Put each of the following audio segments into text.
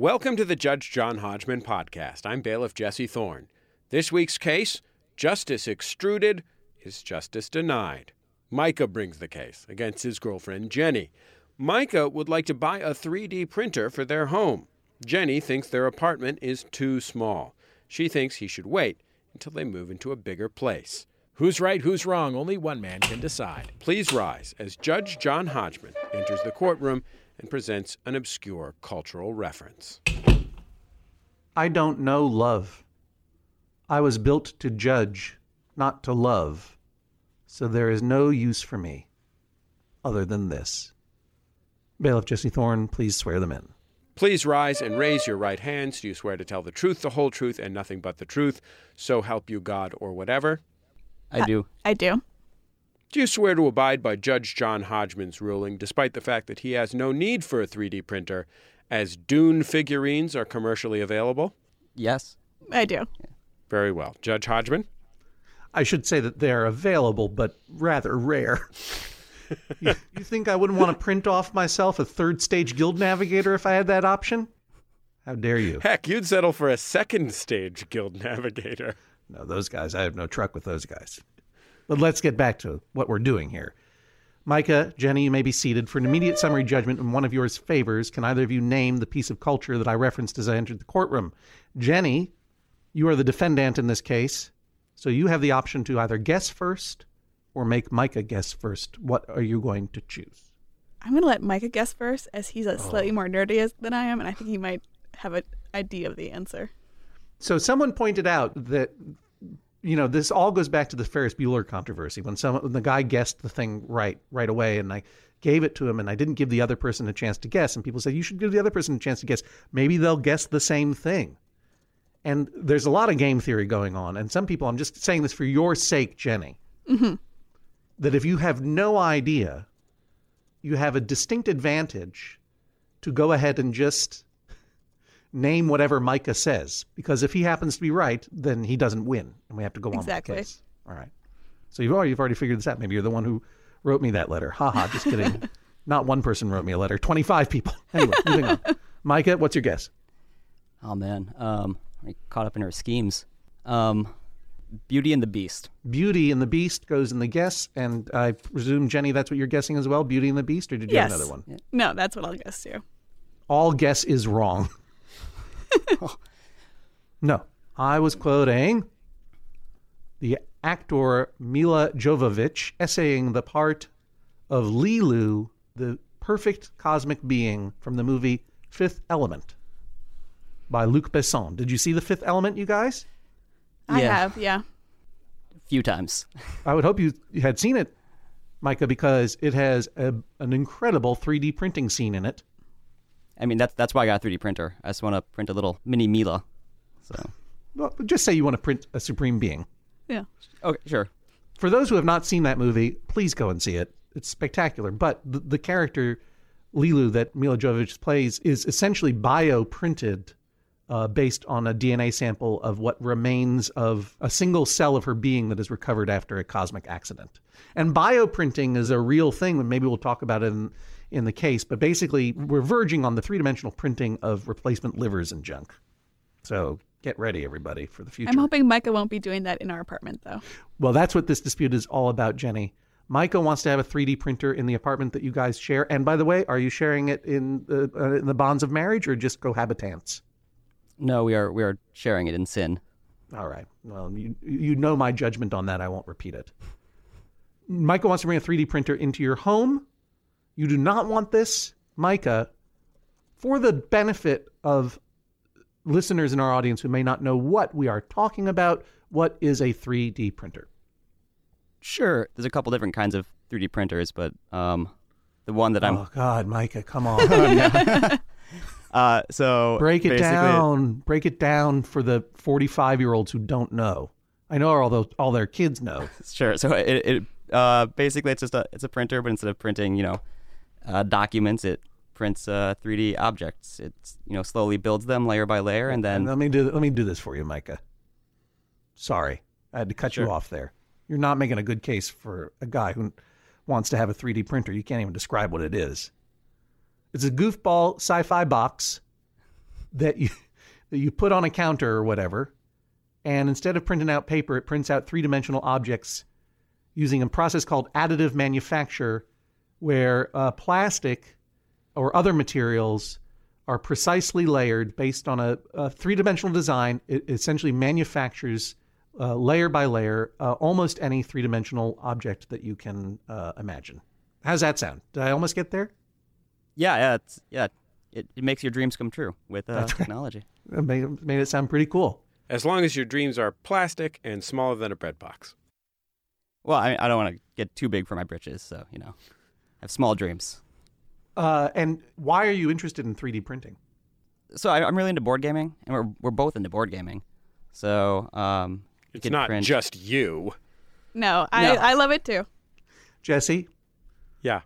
Welcome to the Judge John Hodgman podcast. I'm bailiff Jesse Thorne. This week's case Justice extruded is justice denied. Micah brings the case against his girlfriend Jenny. Micah would like to buy a 3D printer for their home. Jenny thinks their apartment is too small. She thinks he should wait until they move into a bigger place. Who's right, who's wrong? Only one man can decide. Please rise as Judge John Hodgman enters the courtroom and presents an obscure cultural reference. I don't know love. I was built to judge, not to love. So there is no use for me other than this. Bailiff Jesse Thorne, please swear them in. Please rise and raise your right hands. Do you swear to tell the truth, the whole truth, and nothing but the truth? So help you God or whatever. I do. I do. Do you swear to abide by Judge John Hodgman's ruling, despite the fact that he has no need for a 3D printer, as Dune figurines are commercially available? Yes. I do. Very well. Judge Hodgman? I should say that they're available, but rather rare. you, you think I wouldn't want to print off myself a third stage guild navigator if I had that option? How dare you? Heck, you'd settle for a second stage guild navigator. No, those guys, I have no truck with those guys. But let's get back to what we're doing here. Micah, Jenny, you may be seated. For an immediate summary judgment in one of yours favors, can either of you name the piece of culture that I referenced as I entered the courtroom? Jenny, you are the defendant in this case, so you have the option to either guess first or make Micah guess first. What are you going to choose? I'm going to let Micah guess first, as he's a oh. slightly more nerdy than I am, and I think he might have an idea of the answer. So someone pointed out that you know this all goes back to the Ferris Bueller controversy when some when the guy guessed the thing right right away and I gave it to him and I didn't give the other person a chance to guess and people said you should give the other person a chance to guess maybe they'll guess the same thing. And there's a lot of game theory going on and some people I'm just saying this for your sake Jenny. Mm-hmm. That if you have no idea you have a distinct advantage to go ahead and just name whatever Micah says because if he happens to be right, then he doesn't win, and we have to go Exactly. on with the case. All right. So you've already you've already figured this out. Maybe you're the one who wrote me that letter. Ha ha. Just kidding. Not one person wrote me a letter. Twenty five people. Anyway, moving on. Micah, what's your guess? Oh man. Um, I caught up in her schemes. Um, Beauty and the Beast. Beauty and the Beast goes in the guess, and I presume Jenny, that's what you're guessing as well. Beauty and the Beast, or did you yes. have another one? No, that's what I'll guess too. All guess is wrong. no, I was quoting the actor Milla Jovovich essaying the part of Leeloo, the perfect cosmic being from the movie Fifth Element by Luc Besson. Did you see the Fifth Element, you guys? I Yeah. have, yeah. A few times. I would hope you you had seen it, Micah, because it has a, an incredible 3D printing scene in it. I mean, that's that's why I got a 3D printer. I just want to print a little mini Milla. So. Well, just say you want to print a supreme being. Yeah. Okay, sure. for those who have not seen that movie, please go and see it. It's spectacular. But the, the character Leeloo that Milla Jovovich plays is essentially bioprinted uh, based on a DNA sample of what remains of a single cell of her being that is recovered after a cosmic accident. And bioprinting is a real thing, and maybe we'll talk about it in, in the case. But basically, we're verging on the three dimensional printing of replacement livers and junk. So get ready, everybody, for the future. I'm hoping Micah won't be doing that in our apartment, though. Well, that's what this dispute is all about, Jenny. Micah wants to have a 3D printer in the apartment that you guys share. And by the way, are you sharing it in the, uh, in the bonds of marriage or just cohabitants? No, we are we are sharing it in sin. All right. Well, you, you know my judgment on that. I won't repeat it. Micah wants to bring a 3D printer into your home. You do not want this, Micah, for the benefit of listeners in our audience who may not know what we are talking about. What is a 3D printer? Sure. There's a couple different kinds of 3D printers, but um, the one that I'm Oh, God, Micah, come on. uh, so Break it down. Break it down for the 45 year olds who don't know. I know all those, all their kids know. Sure. So it, it uh, basically it's just a it's a printer, but instead of printing, you know, uh, documents, it prints uh, 3D objects. It's you know slowly builds them layer by layer, and then And let me do let me do this for you, Micah. Sorry, I had to cut you off there. You're not making a good case for a guy who wants to have a 3D printer. You can't even describe what it is. It's a goofball sci-fi box that you that you put on a counter or whatever, and instead of printing out paper, it prints out three dimensional objects using a process called additive manufacture, where uh, plastic or other materials are precisely layered based on a, a three dimensional design. It essentially manufactures uh, layer by layer uh, almost any three dimensional object that you can uh, imagine. How's that sound? Did I almost get there? Yeah, yeah, it's, yeah. It, it makes your dreams come true with uh, technology. It made, made it sound pretty cool. As long as your dreams are plastic and smaller than a bread box. Well, I, I don't want to get too big for my britches, so you know, I have small dreams. Uh, and why are you interested in 3D printing? So I, I'm really into board gaming, and we're we're both into board gaming. So um, It's could not print- just you. No, I, No. I love it too. Jesse, Yeah.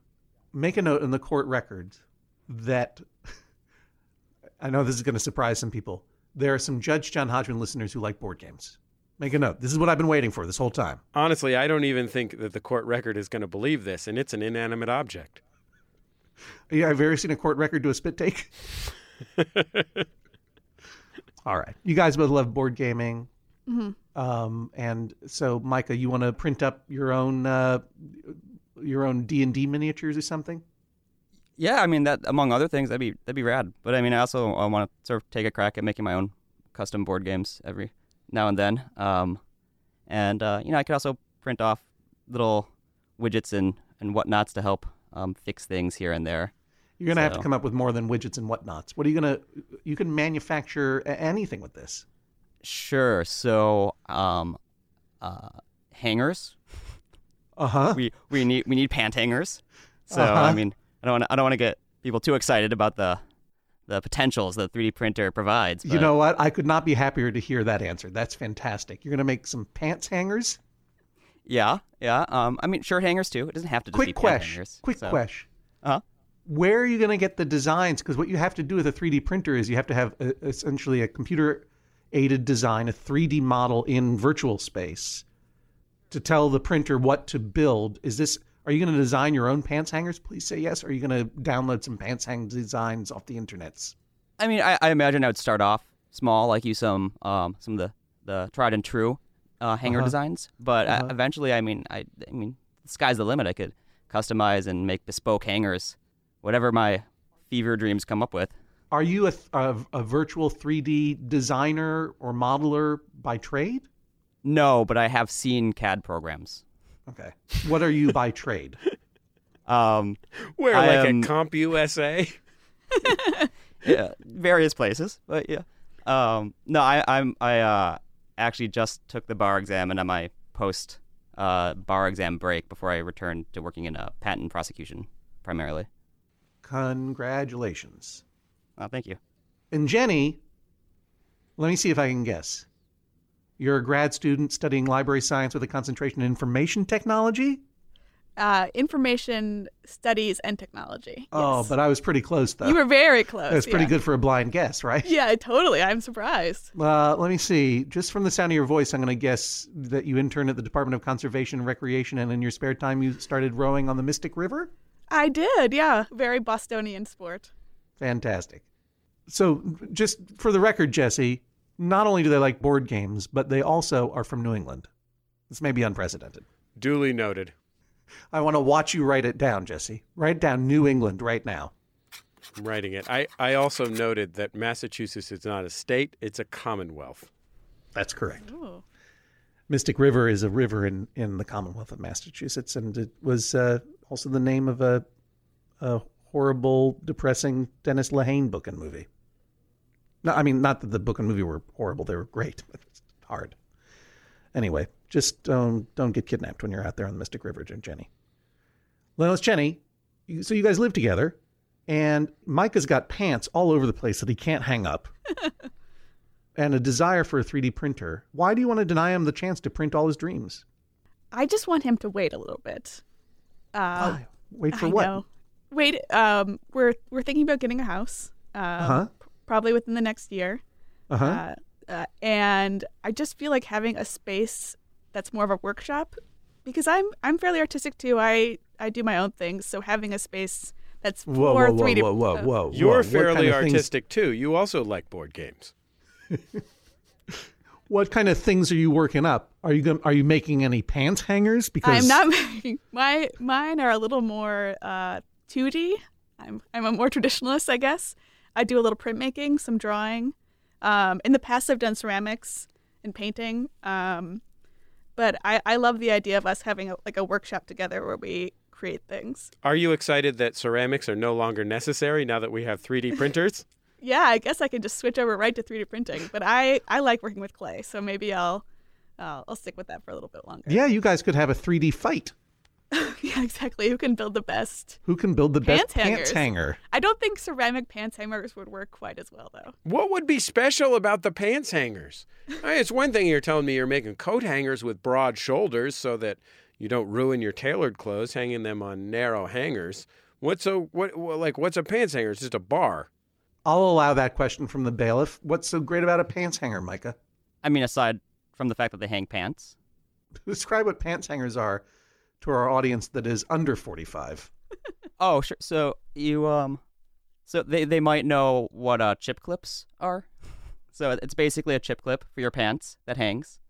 make a note in the court records that I know this is going to surprise some people. There are some Judge John Hodgman listeners who like board games. Make a note. This is what I've been waiting for this whole time. Honestly, I don't even think that the court record is going to believe this, and it's an inanimate object. Yeah, have you ever seen a court record do a spit take? All right. You guys both love board gaming. Um, and so, Micah, you want to print up your own uh, your own D and D miniatures or something? Yeah, I mean that among other things, that'd be that'd be rad. But I mean, I also uh, want to sort of take a crack at making my own custom board games every now and then. Um, and uh, you know, I could also print off little widgets and and whatnots to help um, fix things here and there. You're going to have to come up with more than widgets and whatnots. What are you going to? You can manufacture anything with this. Sure. So, um, uh, hangers. Uh huh. We we need we need pant hangers. So Uh-huh. I mean, I don't wanna, I don't want to get people too excited about the the potentials that 3D printer provides. You know what? I could not be happier to hear that answer. That's fantastic. You're going to make some pants hangers. Yeah, yeah. Um, I mean, shirt hangers too. It doesn't have to just Quick be question. hangers. Quick so. question. Uh-huh. Where are you going to get the designs? Because what you have to do with a 3D printer is you have to have a, essentially a computer aided design, a 3D model in virtual space to tell the printer what to build. Is this, are you going to design your own pants hangers? Please say yes. Or are you going to download some pants hang designs off the internets? I mean, I, I imagine I would start off small, like use some um some of the the tried and true uh, hanger Uh-huh. designs. But Uh-huh. uh, eventually, I mean, I I mean, the sky's the limit. I could customize and make bespoke hangers, whatever my fever dreams come up with. Are you a, a, a virtual 3D designer or modeler by trade? No, but I have seen CAD programs. Okay. What are you by trade? Um, Where, I like am- at CompUSA? yeah, various places, but yeah. Um, no, I, I'm I uh, actually just took the bar exam and I'm my post uh, bar exam break before I returned to working in uh, patent prosecution primarily. Congratulations. Oh, thank you. And Jenny, let me see if I can guess. You're a grad student studying library science with a concentration in information technology? Uh, information studies and technology. Oh, Yes. but I was pretty close, though. you were very close. That's pretty yeah. good for a blind guess, right? Yeah, totally. I'm surprised. Uh, let me see. Just from the sound of your voice, I'm going to guess that you interned at the Department of Conservation and Recreation, and in your spare time, you started rowing on the Mystic River? I did. Yeah, very Bostonian sport. Fantastic. So, just for the record, Jesse, not only do they like board games, but they also are from New England. This may be unprecedented. Duly noted. I want to watch you write it down, Jesse. Write down New England right now. I'm writing it. I, I also noted that Massachusetts is not a state, it's a commonwealth. That's correct. Ooh. Mystic River is a river in, in the Commonwealth of Massachusetts, and it was uh, also the name of a, a horrible, depressing Dennis Lehane book and movie. No, I mean, not that the book and movie were horrible; they were great, but it's hard. Anyway, just don't don't get kidnapped when you're out there on the Mystic River, Jen- Jenny. Lennox, Jenny. So you guys live together, and Micah's got pants all over the place that he can't hang up and a desire for a 3D printer, why do you want to deny him the chance to print all his dreams? I just want him to wait a little bit. Uh? Wait for I what? know. Wait. Um, we're we're thinking about getting a house. Um, Uh-huh. Probably within the next year. Uh-huh. Uh, uh, and I just feel like having a space that's more of a workshop because I'm I'm fairly artistic too. I I do my own things, so having a space That's Whoa, four whoa, whoa, 3D. whoa, whoa, uh, whoa. You're whoa. Fairly kind of things- artistic too. You also like board games. what kind of things are you working up? Are you going, are you making any pants hangers? Because I'm not making my mine are a little more uh, 2D. I'm I'm a more traditionalist, I guess. I do a little printmaking, some drawing. Um, in the past, I've done ceramics and painting. Um, but I, I love the idea of us having a, like a workshop together where we create things. Are you excited that ceramics are no longer necessary now that we have 3D printers? Yeah, I guess I can just switch over right to 3D printing. But I, I like working with clay, so maybe I'll uh, I'll stick with that for a little bit longer. Yeah, you guys could have a 3D fight. yeah, exactly. Who can build the best? Who can build the best Pants pants hanger? I don't think ceramic pants hangers would work quite as well, though. What would be special about the pants hangers? I mean, it's one thing you're telling me you're making coat hangers with broad shoulders so that you don't ruin your tailored clothes hanging them on narrow hangers. What's a what what- like what's a pants hanger? It's just a bar. I'll allow that question from the bailiff. What's so great about a pants hanger, Micah? I mean, aside from the fact that they hang pants. Describe what pants hangers are to our audience that is under 45. Oh, sure. So you um, so they they might know what uh chip clips are. So it's basically a chip clip for your pants that hangs.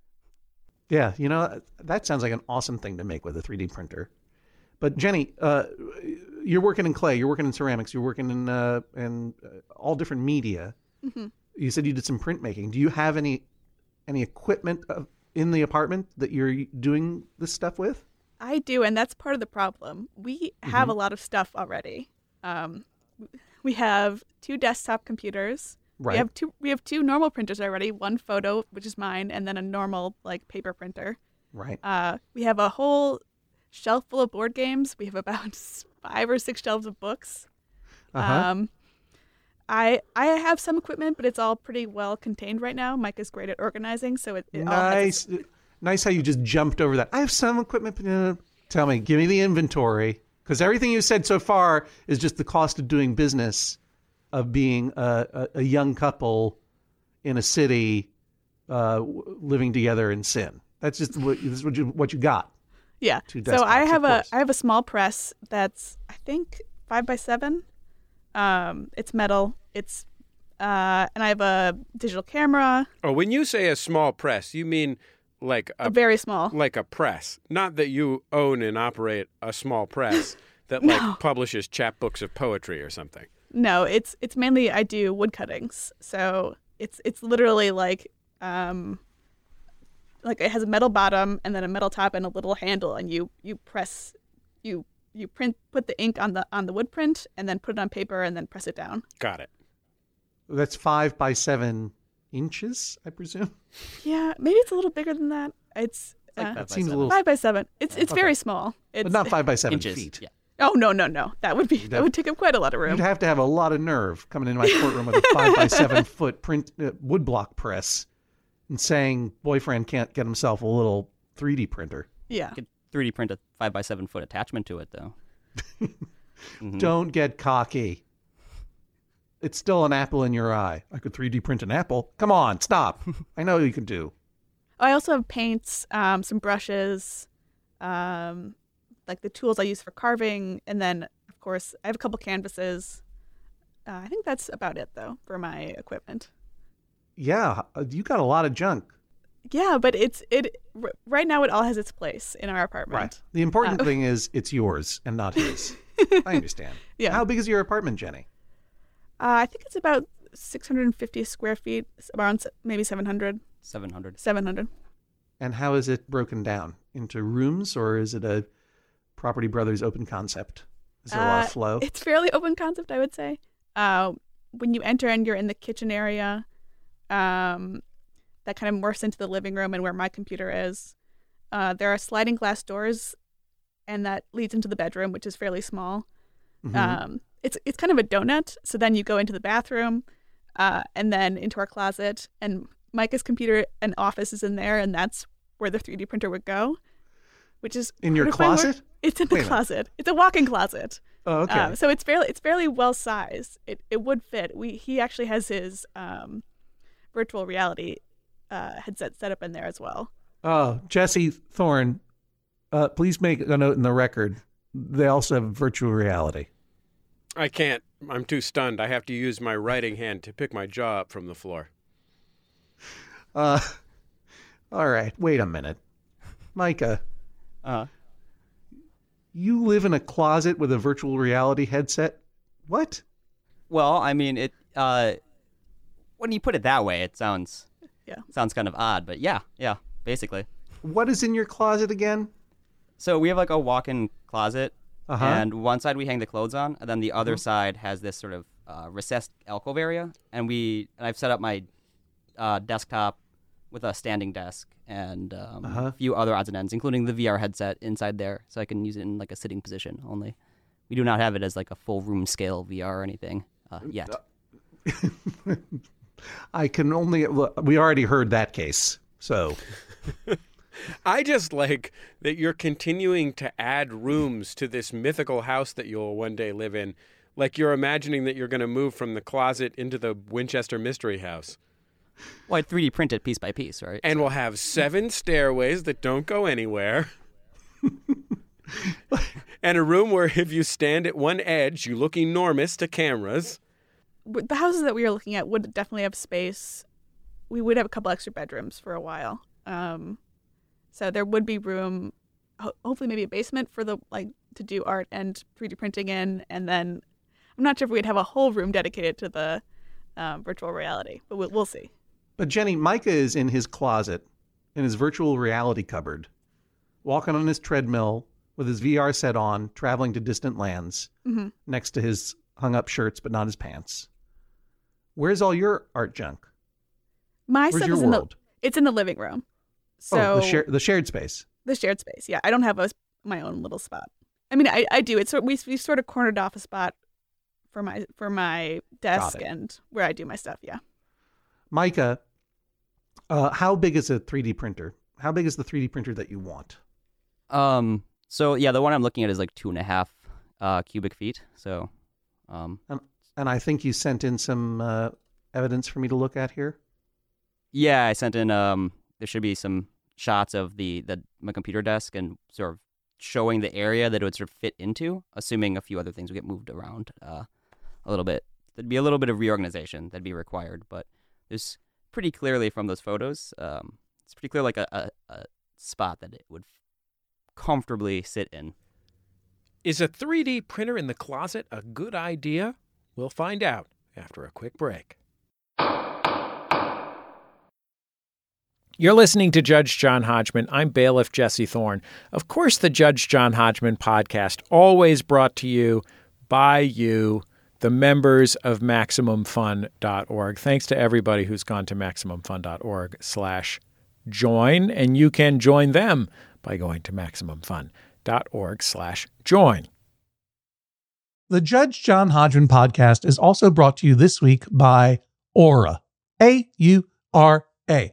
Yeah, you know, that sounds like an awesome thing to make with a 3D printer. But Jenny, uh, you're working in clay, you're working in ceramics, you're working in uh, in uh, all different media. You said you did some printmaking. Do you have any any equipment uh, in the apartment that you're doing this stuff with? I do, and that's part of the problem. We have a lot of stuff already. Um, we have two desktop computers. Right. We have two. We have two normal printers already. One photo, which is mine, and then a normal like paper printer. Right. Uh, we have a whole shelf full of board games. We have about five or six shelves of books. Uh-huh. Um, I I have some equipment, but it's all pretty well contained right now. Mike is great at organizing, so it, it all has its- nice, nice how you just jumped over that. I have some equipment. uh, Tell me, give me the inventory, because everything you said so far is just the cost of doing business, of being a, a, a young couple in a city, uh, living together in sin. That's just what, this is what you what you got. Yeah. So I have a course. I have a small press that's I think five by seven. Um, it's metal. It's uh, and I have a digital camera, Oh, when you say a small press, you mean like a a very small. like a press, not that you own and operate a small press that like No. publishes chapbooks of poetry or something. No, it's it's mainly I do wood cuttings. So it's it's literally like um, like it has a metal bottom and then a metal top and a little handle, and you you press you you print put the ink on the on the wood print and then put it on paper and then press it down. Got it. That's five by seven inches, I presume. Yeah, maybe it's a little bigger than that. It's like uh, five That by seems a seven. little, Five by seven. It's it's Okay. very small. It's but not five by seven inches. feet. Yeah. Oh no no no. That would be have- that would take up quite a lot of room. You'd have to have a lot of nerve coming into my courtroom with a five by seven foot print uh, woodblock press and saying boyfriend can't get himself a little 3D printer. yeah. You could 3D print a five by seven foot attachment to it though. Mhm. Don't get cocky. It's still an apple in your eye. I could 3D print an apple. Come on, stop. I know you can do. I also have paints, um, some brushes, um, like the tools I use for carving, and then of course I have a couple canvases. Uh, I think that's about it though for my equipment. Yeah, uh, you got a lot of junk. Yeah, but it's it r- right now. It all has its place in our apartment. Right. The important Uh, thing is it's yours and not his. I understand. Yeah. How big is your apartment, Jenny? Uh, I think it's about 650 square feet, s- around maybe 700. 700. 700. And how is it broken down? Into rooms or is it a Property Brothers open concept? Is there a lot Uh, of flow? It's fairly open concept, I would say. Uh, when you enter and you're in the kitchen area, um, that kind of morphs into the living room and where my computer is. Uh, there are sliding glass doors, and that leads into the bedroom, which is fairly small. Mhm. Um, it's it's kind of a donut. So then you go into the bathroom, uh, and then into our closet, and Micah's computer and office is in there, and that's where the 3D printer would go. Which is In your closet? It's in the minute. closet. It's a walk-in closet. oh, okay. Um, so it's fairly it's fairly well sized. It it would fit. We he actually has his um, virtual reality uh, headset set up in there as well. oh, Jesse Thorne, uh, please make a note in the record. They also have virtual reality. I can't. I'm too stunned. I have to use my writing hand to pick my jaw up from the floor. Uh, all right. Wait a minute, Micah. Uh, You live in a closet with a virtual reality headset. What? well, I mean, it. Uh, when you put it that way, it sounds Yeah. sounds kind of odd, but yeah, yeah, basically. What is in your closet again? So we have like a walk-in closet, Uh-huh. and one side we hang the clothes on, and then the other side has this sort of uh, recessed alcove area. And we, and I've set up my uh, desktop with a standing desk and um, Uh-huh. a few other odds and ends, including the VR headset inside there, so I can use it in like a sitting position only. We do not have it as like a full room scale VR or anything uh, yet. I can only. look, We already heard that case. So I just like that you're continuing to add rooms to this mythical house that you'll one day live in. Like you're imagining that you're going to move from the closet into the Winchester Mystery House. Well, I 3D print it piece by piece, right? And we'll have seven stairways that don't go anywhere. and a room where if you stand at one edge, you look enormous to cameras. The houses that we are looking at would definitely have space. We would have a couple extra bedrooms for a while. Um, so there would be room, ho- hopefully maybe a basement for the like to do art and 3D printing in, and then I'm not sure if we'd have a whole room dedicated to the um, virtual reality, but we'll, we'll see. But Jenny, Micah is in his closet, in his virtual reality cupboard, walking on his treadmill with his VR set on, traveling to distant lands, Mhm. next to his hung up shirts, but not his pants. Where's all your art junk? My Where's stuff is in the it's in the living room. So oh, the, share, the shared space. the shared space. Yeah, I don't have a, my own little spot. I mean, I, I do. It's sort we we sort of cornered off a spot for my for my desk and where I do my stuff. Yeah, Micah, uh, how big is a 3D printer? How big is the 3D printer that you want? Um. So yeah, the one I'm looking at is like two and a half uh, cubic feet. So, um, And I think you sent in some uh, evidence for me to look at here. yeah, I sent in. Um, there should be some shots of the the my computer desk and sort of showing the area that it would sort of fit into, assuming a few other things would get moved around uh, a little bit. There'd be a little bit of reorganization that'd be required, but there's pretty clearly from those photos, um, it's pretty clear like a, a, a spot that it would comfortably sit in. Is a 3D printer in the closet a good idea? We'll find out after a quick break. You're listening to Judge John Hodgman. I'm bailiff Jesse Thorne. Of course, the Judge John Hodgman podcast, always brought to you by you, the members of MaximumFun.org. Thanks to everybody who's gone to MaximumFun.org slash join, and you can join them by going to MaximumFun.org slash join. The Judge John Hodgman podcast is also brought to you this week by Aura. A U R A.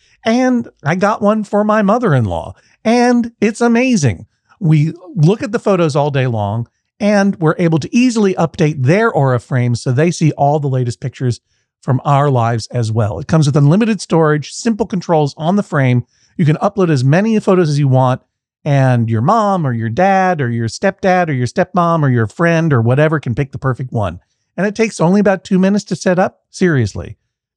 and I got one for my mother in law, and it's amazing. We look at the photos all day long, and we're able to easily update their Aura frames so they see all the latest pictures from our lives as well. It comes with unlimited storage, simple controls on the frame. You can upload as many photos as you want, and your mom or your dad or your stepdad or your stepmom or your friend or whatever can pick the perfect one. And it takes only about two minutes to set up. Seriously.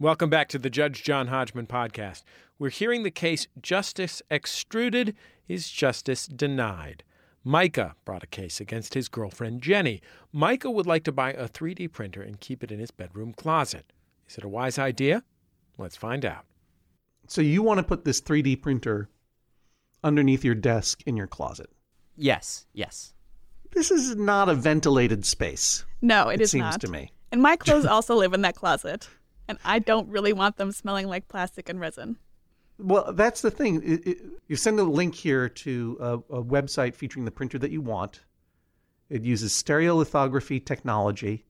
Welcome back to the Judge John Hodgman podcast. We're hearing the case Justice Extruded is Justice Denied. Micah brought a case against his girlfriend Jenny. Micah would like to buy a 3D printer and keep it in his bedroom closet. Is it a wise idea? Let's find out. So you want to put this 3D printer underneath your desk in your closet. Yes, yes. This is not a ventilated space. No, it it is seems not. to me. And my clothes also live in that closet, and I don't really want them smelling like plastic and resin. Well, that's the thing. It, it, you send a link here to a, a website featuring the printer that you want. It uses stereolithography technology.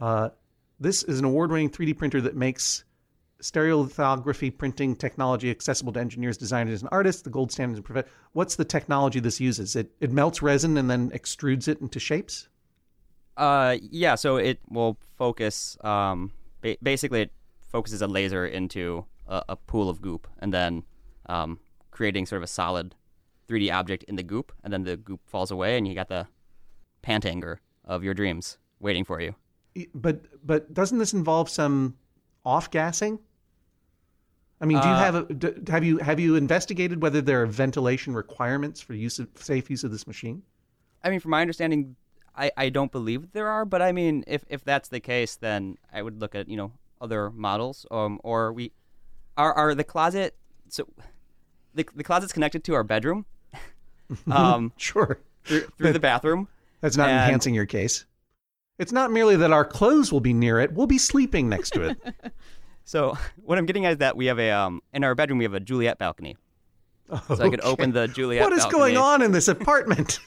Uh, this is an award-winning 3D printer that makes stereolithography printing technology accessible to engineers, designers, and artists. The gold standard. in prof- What's the technology this uses? It it melts resin and then extrudes it into shapes. Uh, yeah. So it will focus. Um, ba- basically, it focuses a laser into a, a pool of goop, and then um, creating sort of a solid 3D object in the goop, and then the goop falls away, and you got the pantanger of your dreams waiting for you. But but doesn't this involve some off gassing? I mean, do you Uh, have a, d have you have you investigated whether there are ventilation requirements for use of safe use of this machine? I mean, from my understanding, I, I don't believe there are, but I mean, if, if that's the case, then I would look at you know other models. Um, or we are are the closet. So the the closet's connected to our bedroom. um, Sure, through, through the bathroom. that's not And- enhancing your case. It's not merely that our clothes will be near it; we'll be sleeping next to it. So what I'm getting at is that we have a um in our bedroom we have a Juliet balcony, so I could open the Juliet. What is going on in this apartment?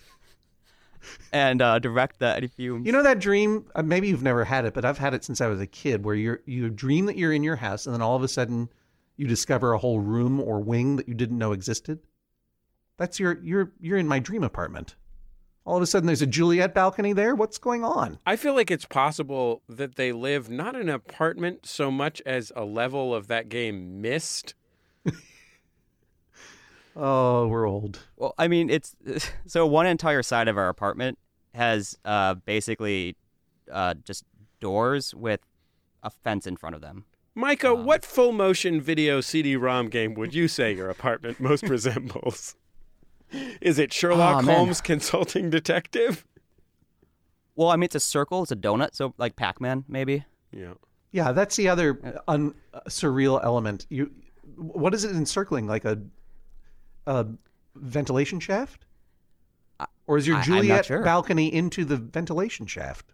And uh, direct that eddy fumes. You know that dream? Uh, maybe you've never had it, but I've had it since I was a kid, where you're you dream that you're in your house, and then all of a sudden, you discover a whole room or wing that you didn't know existed. That's your you're you're in my dream apartment. All of a sudden, there's a Juliet balcony there. What's going on? I feel like it's possible that they live not in an apartment so much as a level of that game Myst. Oh, we're old. Well, I mean, it's so one entire side of our apartment has uh, basically uh, just doors with a fence in front of them. Micah, what full motion video CD ROM game would you say your apartment most resembles? Is it Sherlock Aw, man. Holmes Consulting Detective? Well, I mean, it's a circle, it's a donut, so like Pac-Man, maybe. Yeah. Yeah, that's the other un, uh, surreal element. You, what is it encircling? Like a, a ventilation shaft, or is your I- Juliet sure. balcony into the ventilation shaft?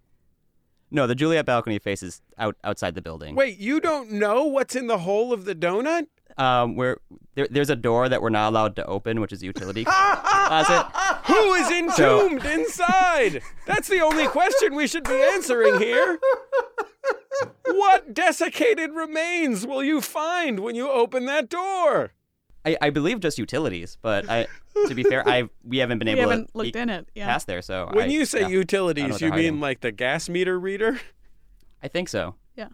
No, the Juliet balcony faces out outside the building. Wait, you don't know what's in the hole of the donut? Um, where there, there's a door that we're not allowed to open, which is a utility closet. Who is entombed inside? That's the only question we should be answering here. What desiccated remains will you find when you open that door? I, I believe just utilities, but I, to be fair, I we haven't been We able haven't to looked peek in it. Yeah. past there. So When I- you say yeah, I don't know utilities, you mean hiding. like the gas meter reader? I think so. Yeah.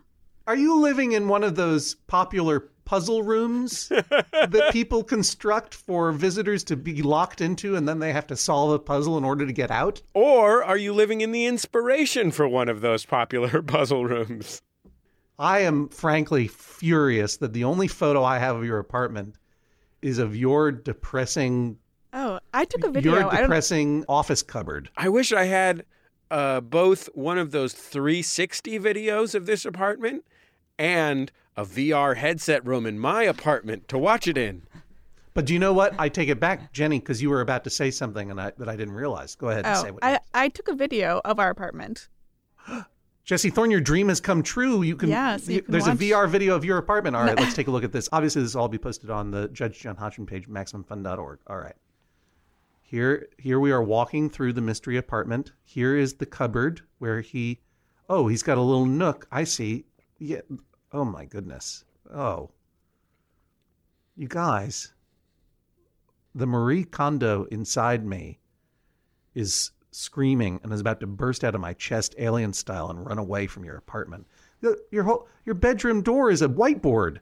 Are you living in one of those popular puzzle rooms that people construct for visitors to be locked into and then they have to solve a puzzle in order to get out? Or are you living in the inspiration for one of those popular puzzle rooms? I am frankly furious that the only photo I have of your apartment is of your depressing, Oh, I took a video. your depressing office cupboard. I wish I had uh, both one of those 360 videos of this apartment and a VR headset room in my apartment to watch it in. But do you know what? I take it back, Jenny, because you were about to say something and I, that I didn't realize. Go ahead and say oh, what. I, I took a video of our apartment. Jesse Thorne, your dream has come true. You can. Yeah, so you can there's watch- a VR video of your apartment. All right, let's take a look at this. Obviously, this will all be posted on the Judge John Hodgman page, maximumfun.org. All right. Here, here we are walking through the mystery apartment. Here is the cupboard where he. Oh, he's got a little nook. I see. Yeah. Oh my goodness. Oh. You guys. The Marie Kondo inside me is screaming and is about to burst out of my chest alien style and run away from your apartment. Your whole your bedroom door is a whiteboard.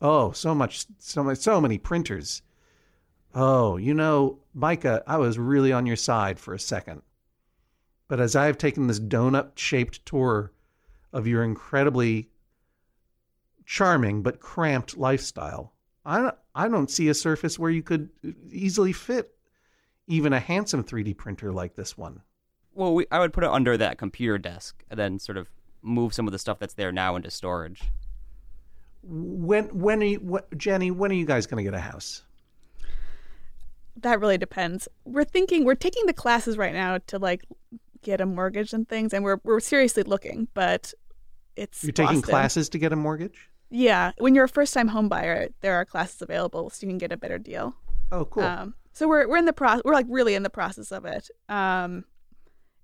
Oh, so much so much so many printers. Oh, you know, Micah, I was really on your side for a second. But as I have taken this donut shaped tour of your incredibly charming but cramped lifestyle, I don't, I don't see a surface where you could easily fit even a handsome 3D printer like this one. Well, we, I would put it under that computer desk and then sort of move some of the stuff that's there now into storage. When when are you, what, Jenny? When are you guys going to get a house? That really depends. We're thinking we're taking the classes right now to like get a mortgage and things, and we're we're seriously looking, but it's You're taking Boston. classes to get a mortgage. Yeah, when you're a first time home buyer, there are classes available, so you can get a better deal. Oh, cool. Um, so we're we're in the process. We're like really in the process of it. Um,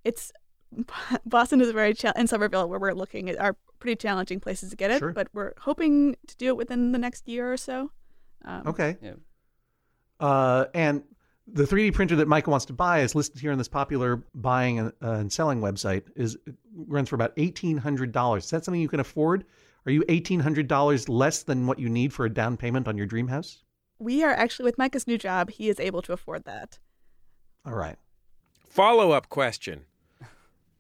it's Boston is very cha- and Somerville where we're looking at are pretty challenging places to get it, Sure. but we're hoping to do it within the next year or so. Um, okay. Yeah. Uh, and the 3D printer that Micah wants to buy is listed here on this popular buying and, uh, and selling website. is runs for about eighteen hundred dollars. Is that something you can afford? Are you eighteen hundred dollars less than what you need for a down payment on your dream house? We are actually with Micah's new job. He is able to afford that. All right. Follow up question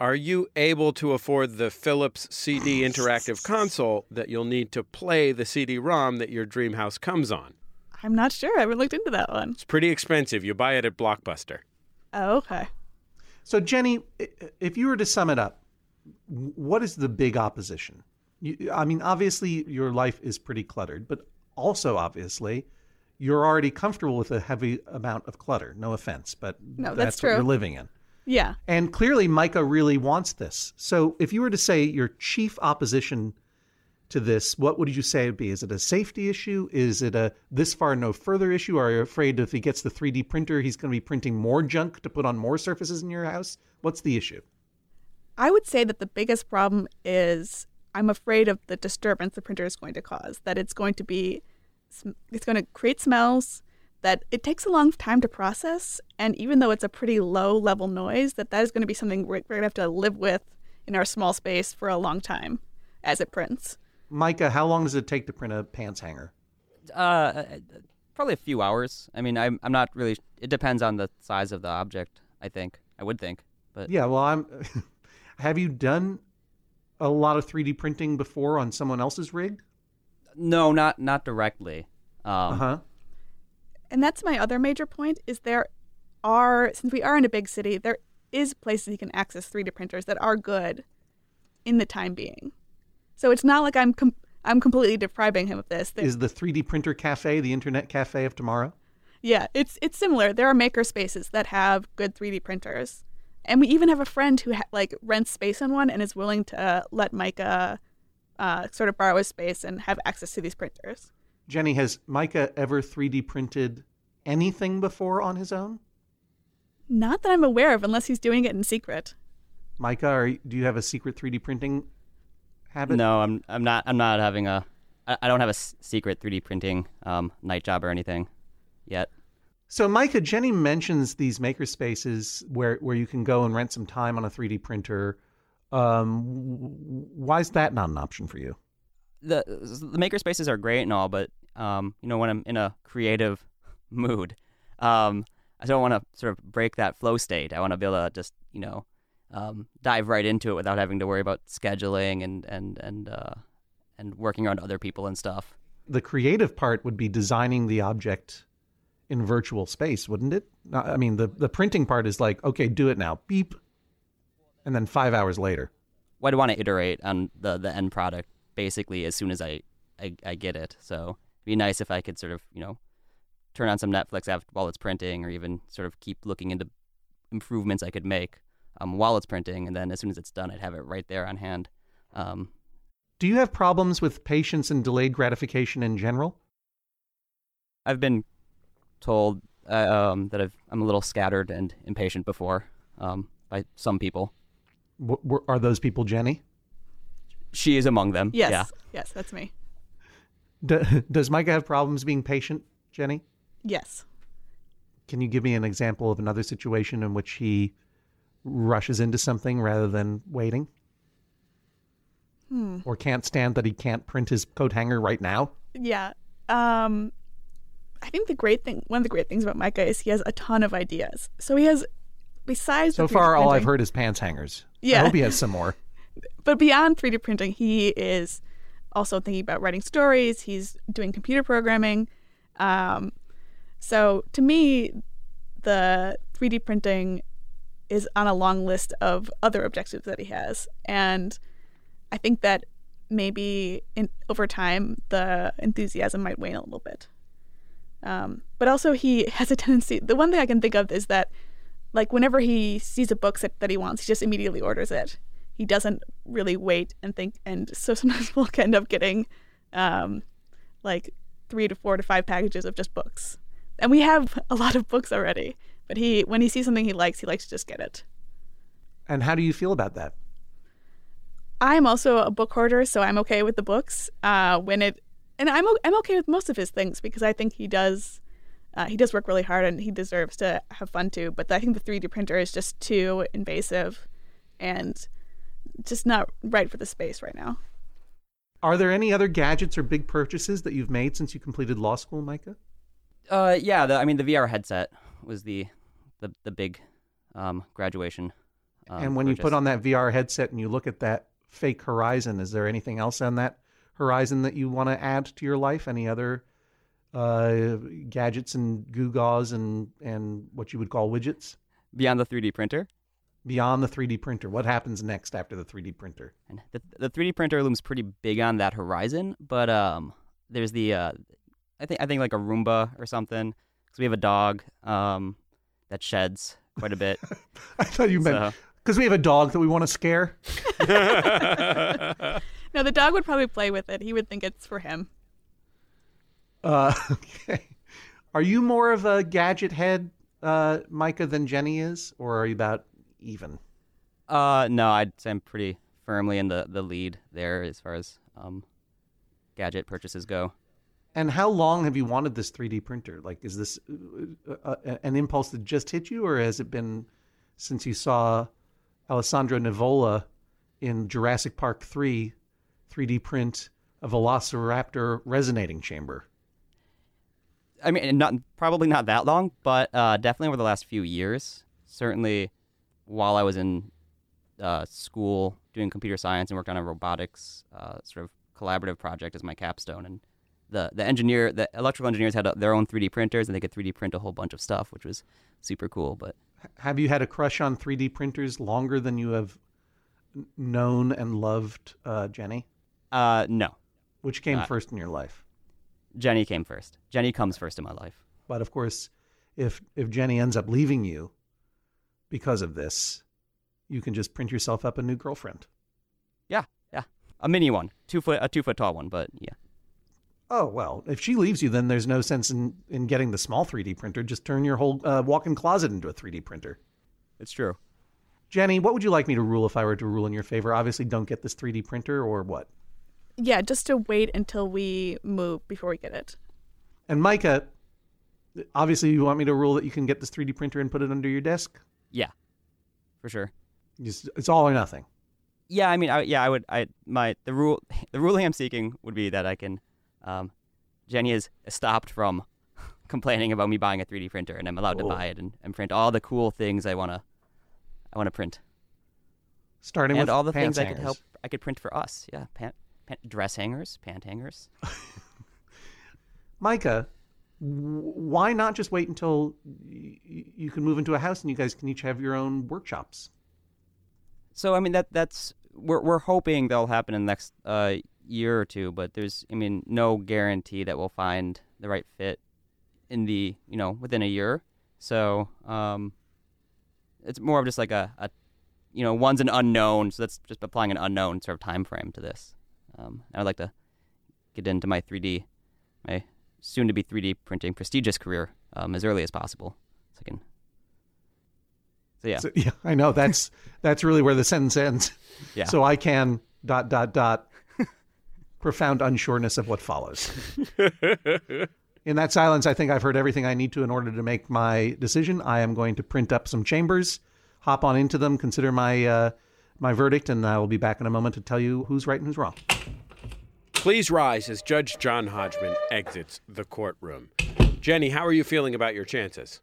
Are you able to afford the Philips CD interactive console that you'll need to play the CD ROM that your dream house comes on? I'm not sure. I haven't looked into that one. It's pretty expensive. You buy it at Blockbuster. Oh, okay. So, Jenny, if you were to sum it up, what is the big opposition? You, I mean, obviously, your life is pretty cluttered, but also, obviously, you're already comfortable with a heavy amount of clutter. No offense, but No, that's what you're living in. Yeah. And clearly, Micah really wants this. So, if you were to say your chief opposition to this, what would you say it would be? Is it a safety issue? Is it a this far no further issue? Are you afraid if he gets the 3D printer, he's going to be printing more junk to put on more surfaces in your house? What's the issue? I would say that the biggest problem is I'm afraid of the disturbance the printer is going to cause. That it's going to be, it's going to create smells. That it takes a long time to process, and even though it's a pretty low level noise, that that is going to be something we're, we're going to have to live with in our small space for a long time as it prints. Micah, how long does it take to print a pants hanger? Uh, probably a few hours. I mean, I'm I'm not really. It depends on the size of the object. I think I would think, but Yeah, well, I'm. have you done a lot of 3D printing before on someone else's rig? No, not not directly. Um, Uh huh. And that's my other major point is there are since we are in a big city, there is places you can access 3D printers that are good in the time being. So it's not like I'm com- I'm completely depriving him of this. There- Is the 3D printer cafe the internet cafe of tomorrow? yeah, it's it's similar. There are maker spaces that have good 3D printers. And we even have a friend who ha- like rents space in one and is willing to let Micah uh, sort of borrow a space and have access to these printers. Jenny, has Micah ever 3D printed anything before on his own? Not that I'm aware of, unless he's doing it in secret. Micah, are, do you have a secret 3D printing habit? no, I'm I'm not I'm not having a. I, I don't have a s- secret 3D printing um, night job or anything yet. So, Micah, Jenny mentions these maker spaces where, where you can go and rent some time on a 3D printer. Um, why is that not an option for you? the the maker spaces are great and all, but um, you know, when I'm in a creative mood, um, I don't want to sort of break that flow state. I want to be able to just you know um, dive right into it without having to worry about scheduling and and and uh, and working around other people and stuff. The creative part would be designing the object in virtual space, wouldn't it? I mean, the, the printing part is like, okay, do it now, beep, and then five hours later. Well, I'd want to iterate on the, the end product basically as soon as I, I, I get it. So it'd be nice if I could sort of, you know, turn on some Netflix after, while it's printing or even sort of keep looking into improvements I could make um, while it's printing. And then as soon as it's done, I'd have it right there on hand. Um, Do you have problems with patience and delayed gratification in general? I've been told uh, um, that I've, I'm a little scattered and impatient before um, by some people. W- w- are those people Jenny? She is among them. Yes. Yeah. Yes, that's me. D- does Micah have problems being patient, Jenny? Yes. Can you give me an example of another situation in which he rushes into something rather than waiting? Hmm. Or can't stand that he can't print his coat hanger right now? Yeah. Um, I think the great thing, one of the great things about Micah is he has a ton of ideas. So he has, besides So the 3D far, all I've heard is pants hangers. I Yeah. hope he has some more. but beyond 3D printing, he is also thinking about writing stories. He's doing computer programming. Um, so to me, the 3D printing is on a long list of other objectives that he has, and I think that maybe in over time the enthusiasm might wane a little bit. Um, but also he has a tendency. The one thing I can think of is that, like, whenever he sees a book that, that he wants, he just immediately orders it. He doesn't really wait and think, and so sometimes we'll end up getting, um, like three to four to five packages of just books, and we have a lot of books already. But he, when he sees something he likes, he likes to just get it. And how do you feel about that? I'm also a book hoarder, so I'm okay with the books. Uh, when it, and I'm I'm okay with most of his things because I think he does, uh, he does work really hard and he deserves to have fun too. But I think the 3D printer is just too invasive, and just not right for the space right now. Are there any other gadgets or big purchases that you've made since you completed law school, Micah? Uh, yeah. The, I mean, the VR headset was the the the big um, graduation. Um, and when you put on that VR headset and you look at that fake horizon, is there anything else on that horizon that you want to add to your life? Any other uh, gadgets and gewgaws and, and what you would call widgets beyond the 3D printer, beyond the 3D printer? What happens next after the 3D printer? and the the 3D printer looms pretty big on that horizon. But um, there's the uh, I think I think like a Roomba or something because we have a dog um that sheds quite a bit. I thought you meant so because we have a dog that we want to scare. No, the dog would probably play with it. He would think it's for him. Uh, okay. Are you more of a gadget head, uh, Micah, than Jenny is, or are you about even? uh, no, I'd say I'm pretty firmly in the the lead there as far as um gadget purchases go. And how long have you wanted this 3D printer? Like, is this uh, uh, an impulse that just hit you, or has it been since you saw Alessandro Nivola in Jurassic Park 3 3D print a Velociraptor resonating chamber? I mean, not probably not that long, but uh, definitely over the last few years. Certainly, while I was in uh, school doing computer science and worked on a robotics uh, sort of collaborative project as my capstone, and the the engineer, the electrical engineers had uh, their own 3D printers, and they could 3D print a whole bunch of stuff, which was super cool. But Have you had a crush on 3D printers longer than you have known and loved uh, Jenny? uh, no, Which came first in your life? Jenny came first. Jenny comes first in my life. But of course, if if Jenny ends up leaving you because of this, you can just print yourself up a new girlfriend. Yeah, yeah, a mini one, two foot, a two foot tall one, but yeah. Oh well, if she leaves you, then there's no sense in in getting the small 3D printer. Just turn your whole uh, walk-in closet into a 3D printer. It's true. Jenny, what would you like me to rule if I were to rule in your favor? Obviously, don't get this 3D printer, or what? Yeah, just to wait until we move before we get it. And Micah, obviously, you want me to rule that you can get this 3D printer and put it under your desk. Yeah, for sure. Just, it's all or nothing. Yeah, I mean, I, yeah, I would. I my the rule the ruling I'm seeking would be that I can. Um, Jenny is stopped from complaining about me buying a 3D printer, and I'm allowed Cool. to buy it and, and print all the cool things I wanna I wanna print, Starting and with all the pants things I could hangers. help I could print for us. Yeah, pant pa- dress hangers, pant hangers. Micah, why not just wait until y- you can move into a house and you guys can each have your own workshops? So I mean that that's we're we're hoping that'll happen in the next uh, year or two, but there's I mean no guarantee that we'll find the right fit in the you know within a year. So um, it's more of just like a, a you know one's an unknown, so that's just applying an unknown sort of time frame to this. Um, I'd like to get into my 3D, my soon to be 3D printing prestigious career um, as early as possible, so I can. So yeah, So, yeah, I know that's that's really where the sentence ends. Yeah. So I can dot dot dot profound unsureness of what follows. In that silence, I think I've heard everything I need to in order to make my decision. I am going to print up some chambers, hop on into them, consider my uh, my verdict, and I will be back in a moment to tell you who's right and who's wrong. Please rise as Judge John Hodgman exits the courtroom. Jenny, how are you feeling about your chances?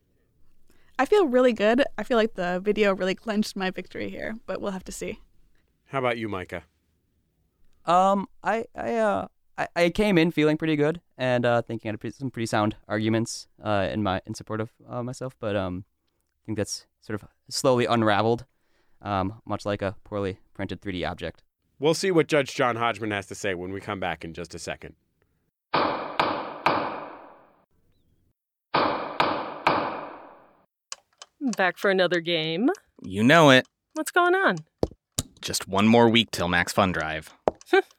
I feel really good. I feel like the video really clinched my victory here, but we'll have to see. How about you, Micah? Um, I I uh I, I came in feeling pretty good and uh thinking I had pretty, some pretty sound arguments uh in my in support of uh, myself, but um I think that's sort of slowly unraveled, um much like a poorly printed 3D object. We'll see what Judge John Hodgman has to say when we come back in just a second. Back for another game. You know it. What's going on? Just one more week till Max Fun Drive.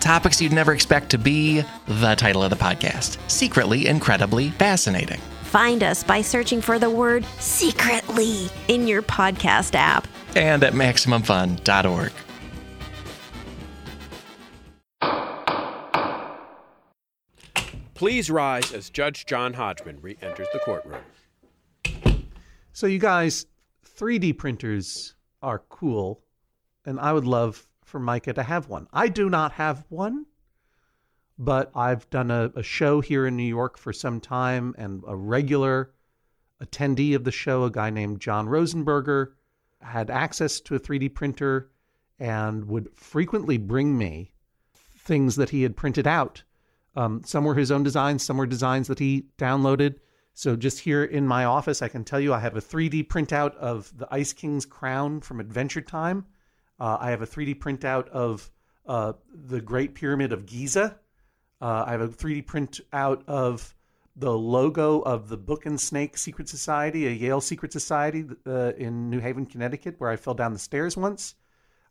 Topics you'd never expect to be the title of the podcast Secretly Incredibly Fascinating. Find us by searching for the word secretly in your podcast app. And at MaximumFun.org. Please rise as Judge John Hodgman re enters the courtroom. So you guys, 3D printers are cool, and I would love for Micah to have one. I do not have one, but I've done a, a show here in New York for some time, and a regular attendee of the show, a guy named John Rosenberger, had access to a 3D printer and would frequently bring me things that he had printed out. Um, some were his own designs, some were designs that he downloaded. So just here in my office, I can tell you I have a 3D printout of the Ice King's crown from Adventure Time. Uh, I have a 3D printout of uh, the Great Pyramid of Giza. Uh, I have a 3D printout of the logo of the Book and Snake Secret Society, a Yale secret society uh, in New Haven, Connecticut, where I fell down the stairs once.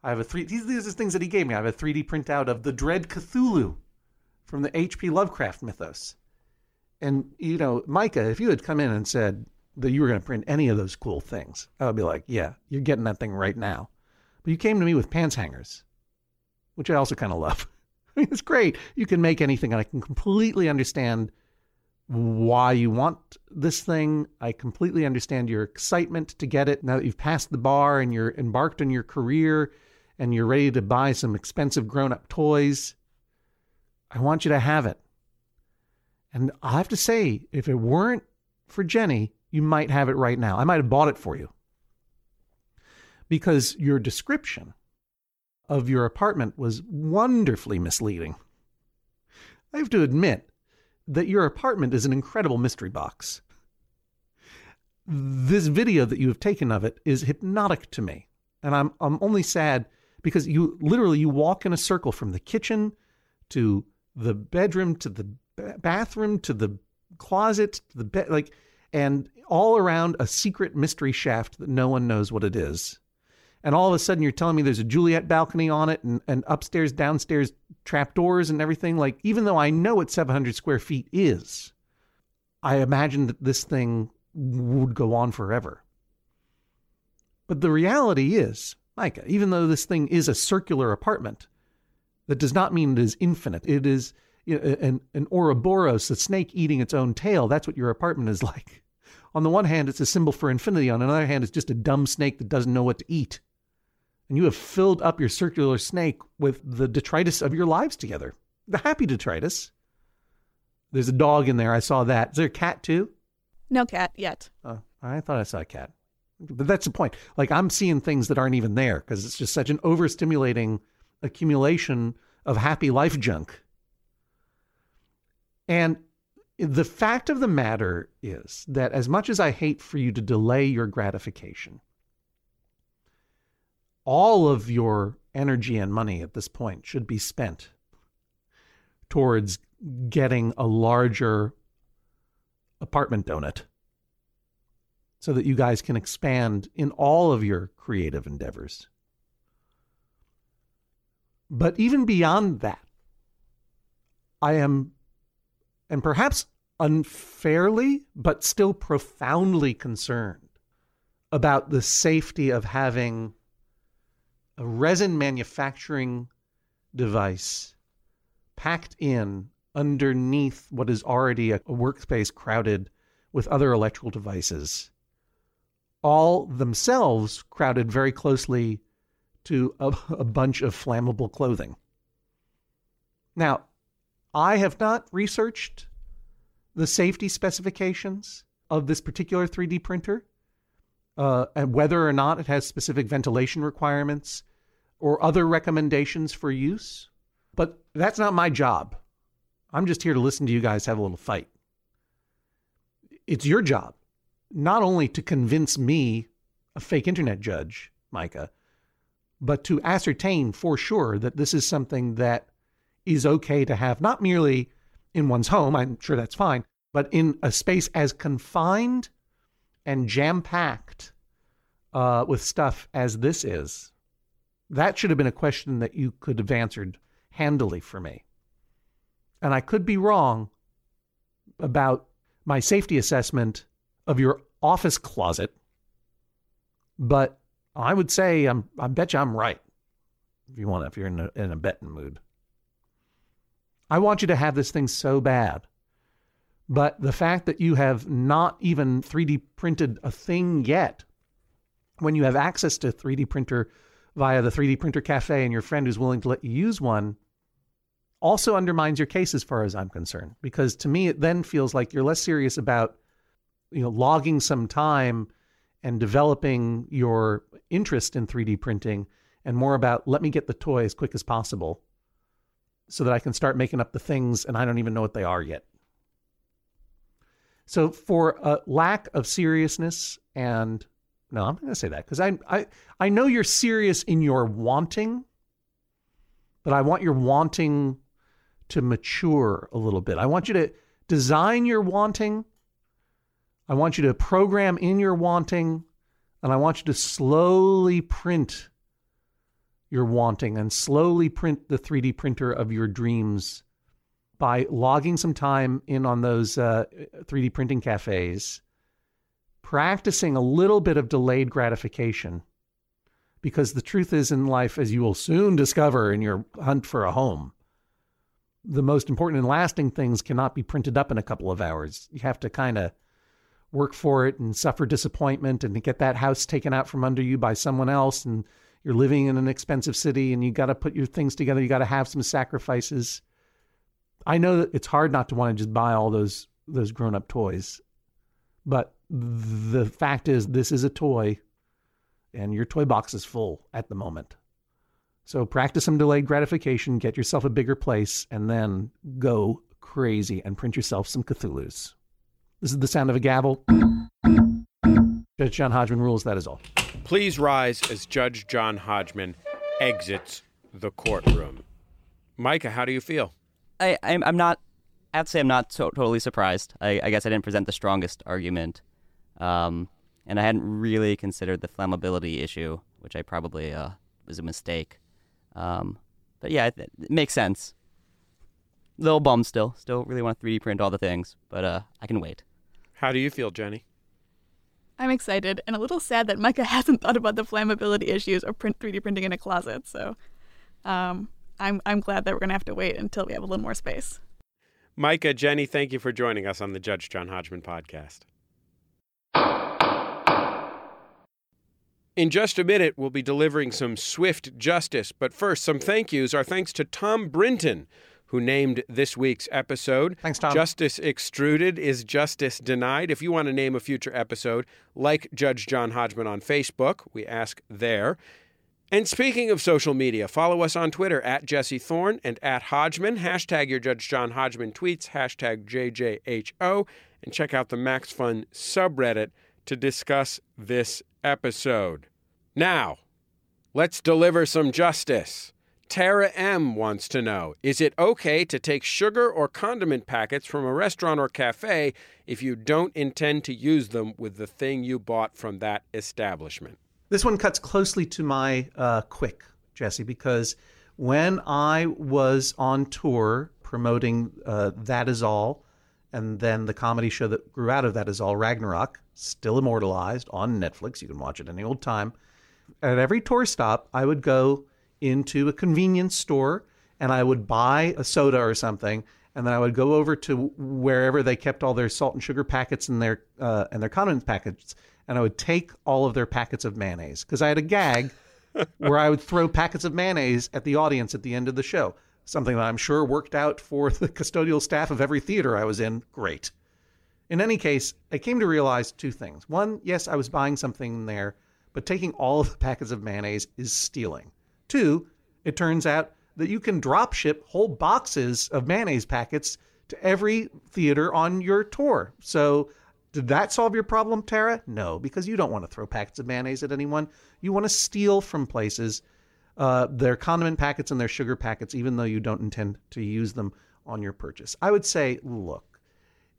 I have a three. These, these are things that he gave me. I have a 3D printout of the Dread Cthulhu from the H.P. Lovecraft mythos. And you know, Micah, if you had come in and said that you were going to print any of those cool things, I would be like, "Yeah, you're getting that thing right now." But you came to me with pants hangers, which I also kind of love. I mean, it's great. You can make anything, and I can completely understand why you want this thing. I completely understand your excitement to get it now that you've passed the bar and you're embarked on your career and you're ready to buy some expensive grown up toys. I want you to have it. And I have to say, if it weren't for Jenny, you might have it right now. I might have bought it for you. Because your description of your apartment was wonderfully misleading. I have to admit that your apartment is an incredible mystery box. this video that you have taken of it is hypnotic to me. And I'm I'm only sad because you literally you walk in a circle from the kitchen to the bedroom to the bathroom to the closet to the bed like and all around a secret mystery shaft that no one knows what it is. And all of a sudden you're telling me there's a Juliet balcony on it and, and upstairs, downstairs trapdoors and everything. Like, even though I know what 700 square feet is, I imagine that this thing would go on forever. But the reality is, Micah, even though this thing is a circular apartment, that does not mean it is infinite. It is you know, an, an Ouroboros, a snake eating its own tail. That's what your apartment is like. On the one hand, it's a symbol for infinity. On the other hand, it's just a dumb snake that doesn't know what to eat. And you have filled up your circular snake with the detritus of your lives together. The happy detritus. There's a dog in there. I saw that. Is there a cat too? No cat yet. Oh, I thought I saw a cat. But that's the point. Like I'm seeing things that aren't even there because it's just such an overstimulating accumulation of happy life junk. And the fact of the matter is that as much as I hate for you to delay your gratification, all of your energy and money at this point should be spent towards getting a larger apartment donut so that you guys can expand in all of your creative endeavors. But even beyond that, I am, and perhaps unfairly, but still profoundly concerned about the safety of having a resin manufacturing device packed in underneath what is already a, workspace crowded with other electrical devices, all themselves crowded very closely to a, a bunch of flammable clothing. Now, I have not researched the safety specifications of this particular 3D printer uh, and whether or not it has specific ventilation requirements or other recommendations for use. But that's not my job. I'm just here to listen to you guys have a little fight. It's your job not only to convince me, a fake internet judge, Micah, but to ascertain for sure that this is something that is okay to have, not merely in one's home, I'm sure that's fine, but in a space as confined and jam packed uh, with stuff as this is. That should have been a question that you could have answered handily for me. And I could be wrong about my safety assessment of your office closet, but I would say I'm I bet you I'm right. If you want, to, if you're in a, in a betting mood, I want you to have this thing so bad. But the fact that you have not even 3D printed a thing yet, when you have access to 3D printer via the 3D printer cafe and your friend who's willing to let you use one, also undermines your case as far as I'm concerned. Because to me, it then feels like you're less serious about, you know, logging some time and developing your interest in 3D printing and more about let me get the toy as quick as possible so that I can start making up the things and I don't even know what they are yet. So for a lack of seriousness and no, I'm not going to say that because I, I I know you're serious in your wanting, but I want your wanting to mature a little bit. I want you to design your wanting. I want you to program in your wanting, and I want you to slowly print your wanting and slowly print the 3D printer of your dreams by logging some time in on those uh, 3D printing cafes, practicing a little bit of delayed gratification. Because the truth is, in life, as you will soon discover in your hunt for a home, the most important and lasting things cannot be printed up in a couple of hours. You have to kind of work for it and suffer disappointment and get that house taken out from under you by someone else. And you're living in an expensive city and you got to put your things together. You got to have some sacrifices. I know that it's hard not to want to just buy all those those grown up toys, but the fact is, this is a toy, and your toy box is full at the moment. So practice some delayed gratification, get yourself a bigger place, and then go crazy and print yourself some Cthulhu's. This is the sound of a gavel. Judge John Hodgman rules that is all. Please rise as Judge John Hodgman exits the courtroom. Micah, how do you feel? I, I'm, I'm not. I have to say, I'm not so, totally surprised. I, I guess I didn't present the strongest argument, um, and I hadn't really considered the flammability issue, which I probably uh, was a mistake. Um, but yeah, it, it makes sense. Little bummed still. Still really want to 3D print all the things, but uh, I can wait. How do you feel, Jenny? I'm excited and a little sad that Micah hasn't thought about the flammability issues of print 3D printing in a closet. So um, I'm, I'm glad that we're going to have to wait until we have a little more space. Micah, Jenny, thank you for joining us on the Judge John Hodgman podcast. In just a minute, we'll be delivering some swift justice, but first, some thank yous. Our thanks to Tom Brinton, who named this week's episode. Thanks, Tom. Justice Extruded is Justice Denied. If you want to name a future episode, like Judge John Hodgman on Facebook, we ask there. And speaking of social media, follow us on Twitter at Jesse Thorn and at Hodgman. Hashtag your Judge John Hodgman tweets, hashtag JJHO, and check out the Max Fun subreddit to discuss this episode. Now, let's deliver some justice. Tara M wants to know Is it okay to take sugar or condiment packets from a restaurant or cafe if you don't intend to use them with the thing you bought from that establishment? This one cuts closely to my uh, quick, Jesse, because when I was on tour promoting uh, That Is All, and then the comedy show that grew out of That Is All, Ragnarok, still immortalized on Netflix. You can watch it any old time. At every tour stop, I would go into a convenience store and I would buy a soda or something, and then I would go over to wherever they kept all their salt and sugar packets and their uh, and their condiment packets, and I would take all of their packets of mayonnaise because I had a gag where I would throw packets of mayonnaise at the audience at the end of the show. Something that I'm sure worked out for the custodial staff of every theater I was in. Great. In any case, I came to realize two things. One, yes, I was buying something there, but taking all of the packets of mayonnaise is stealing. Two, it turns out that you can drop ship whole boxes of mayonnaise packets to every theater on your tour. So, did that solve your problem, Tara? No, because you don't want to throw packets of mayonnaise at anyone. You want to steal from places uh, their condiment packets and their sugar packets, even though you don't intend to use them on your purchase. I would say, look,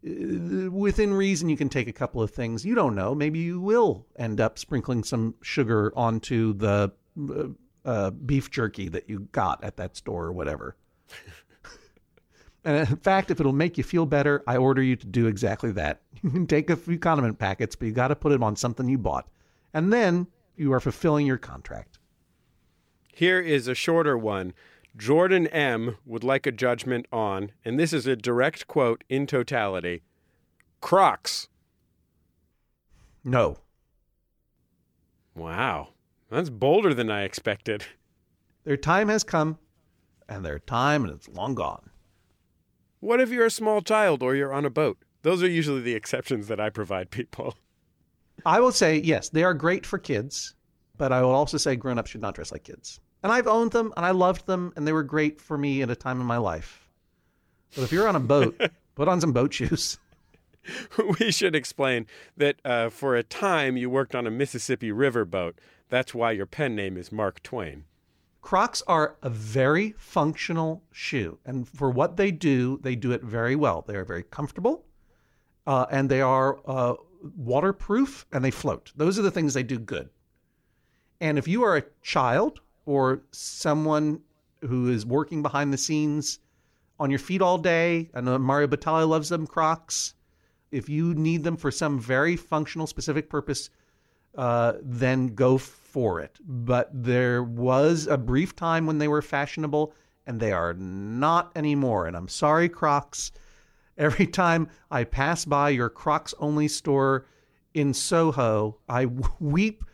within reason, you can take a couple of things. You don't know. Maybe you will end up sprinkling some sugar onto the uh, uh, beef jerky that you got at that store or whatever. and in fact, if it'll make you feel better, I order you to do exactly that. You can take a few condiment packets, but you got to put them on something you bought. And then you are fulfilling your contract. Here is a shorter one. Jordan M. would like a judgment on, and this is a direct quote in totality Crocs. No. Wow. That's bolder than I expected. Their time has come, and their time is long gone. What if you're a small child or you're on a boat? Those are usually the exceptions that I provide people. I will say, yes, they are great for kids, but I will also say grown ups should not dress like kids. And I've owned them and I loved them and they were great for me at a time in my life. But if you're on a boat, put on some boat shoes. we should explain that uh, for a time you worked on a Mississippi River boat. That's why your pen name is Mark Twain. Crocs are a very functional shoe. And for what they do, they do it very well. They are very comfortable uh, and they are uh, waterproof and they float. Those are the things they do good. And if you are a child or someone who is working behind the scenes on your feet all day, I know Mario Batali loves them, Crocs. If you need them for some very functional, specific purpose, uh, then go for it. But there was a brief time when they were fashionable, and they are not anymore. And I'm sorry, Crocs. Every time I pass by your Crocs only store in Soho, I weep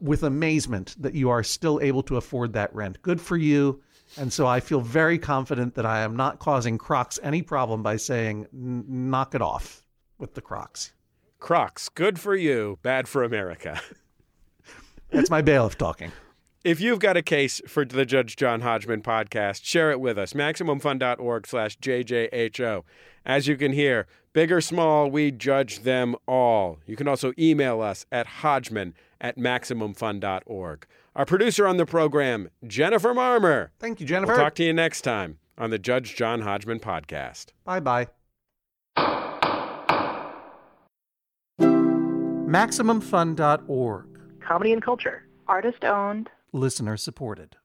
with amazement that you are still able to afford that rent. Good for you. And so I feel very confident that I am not causing Crocs any problem by saying, knock it off with the Crocs. Crocs, good for you, bad for America. That's my bailiff talking. If you've got a case for the Judge John Hodgman podcast, share it with us. MaximumFun.org slash JJHO. As you can hear, big or small, we judge them all. You can also email us at hodgman at MaximumFun.org. Our producer on the program, Jennifer Marmer. Thank you, Jennifer. We'll talk to you next time on the Judge John Hodgman podcast. Bye bye. MaximumFun.org. Comedy and culture. Artist owned. Listener supported.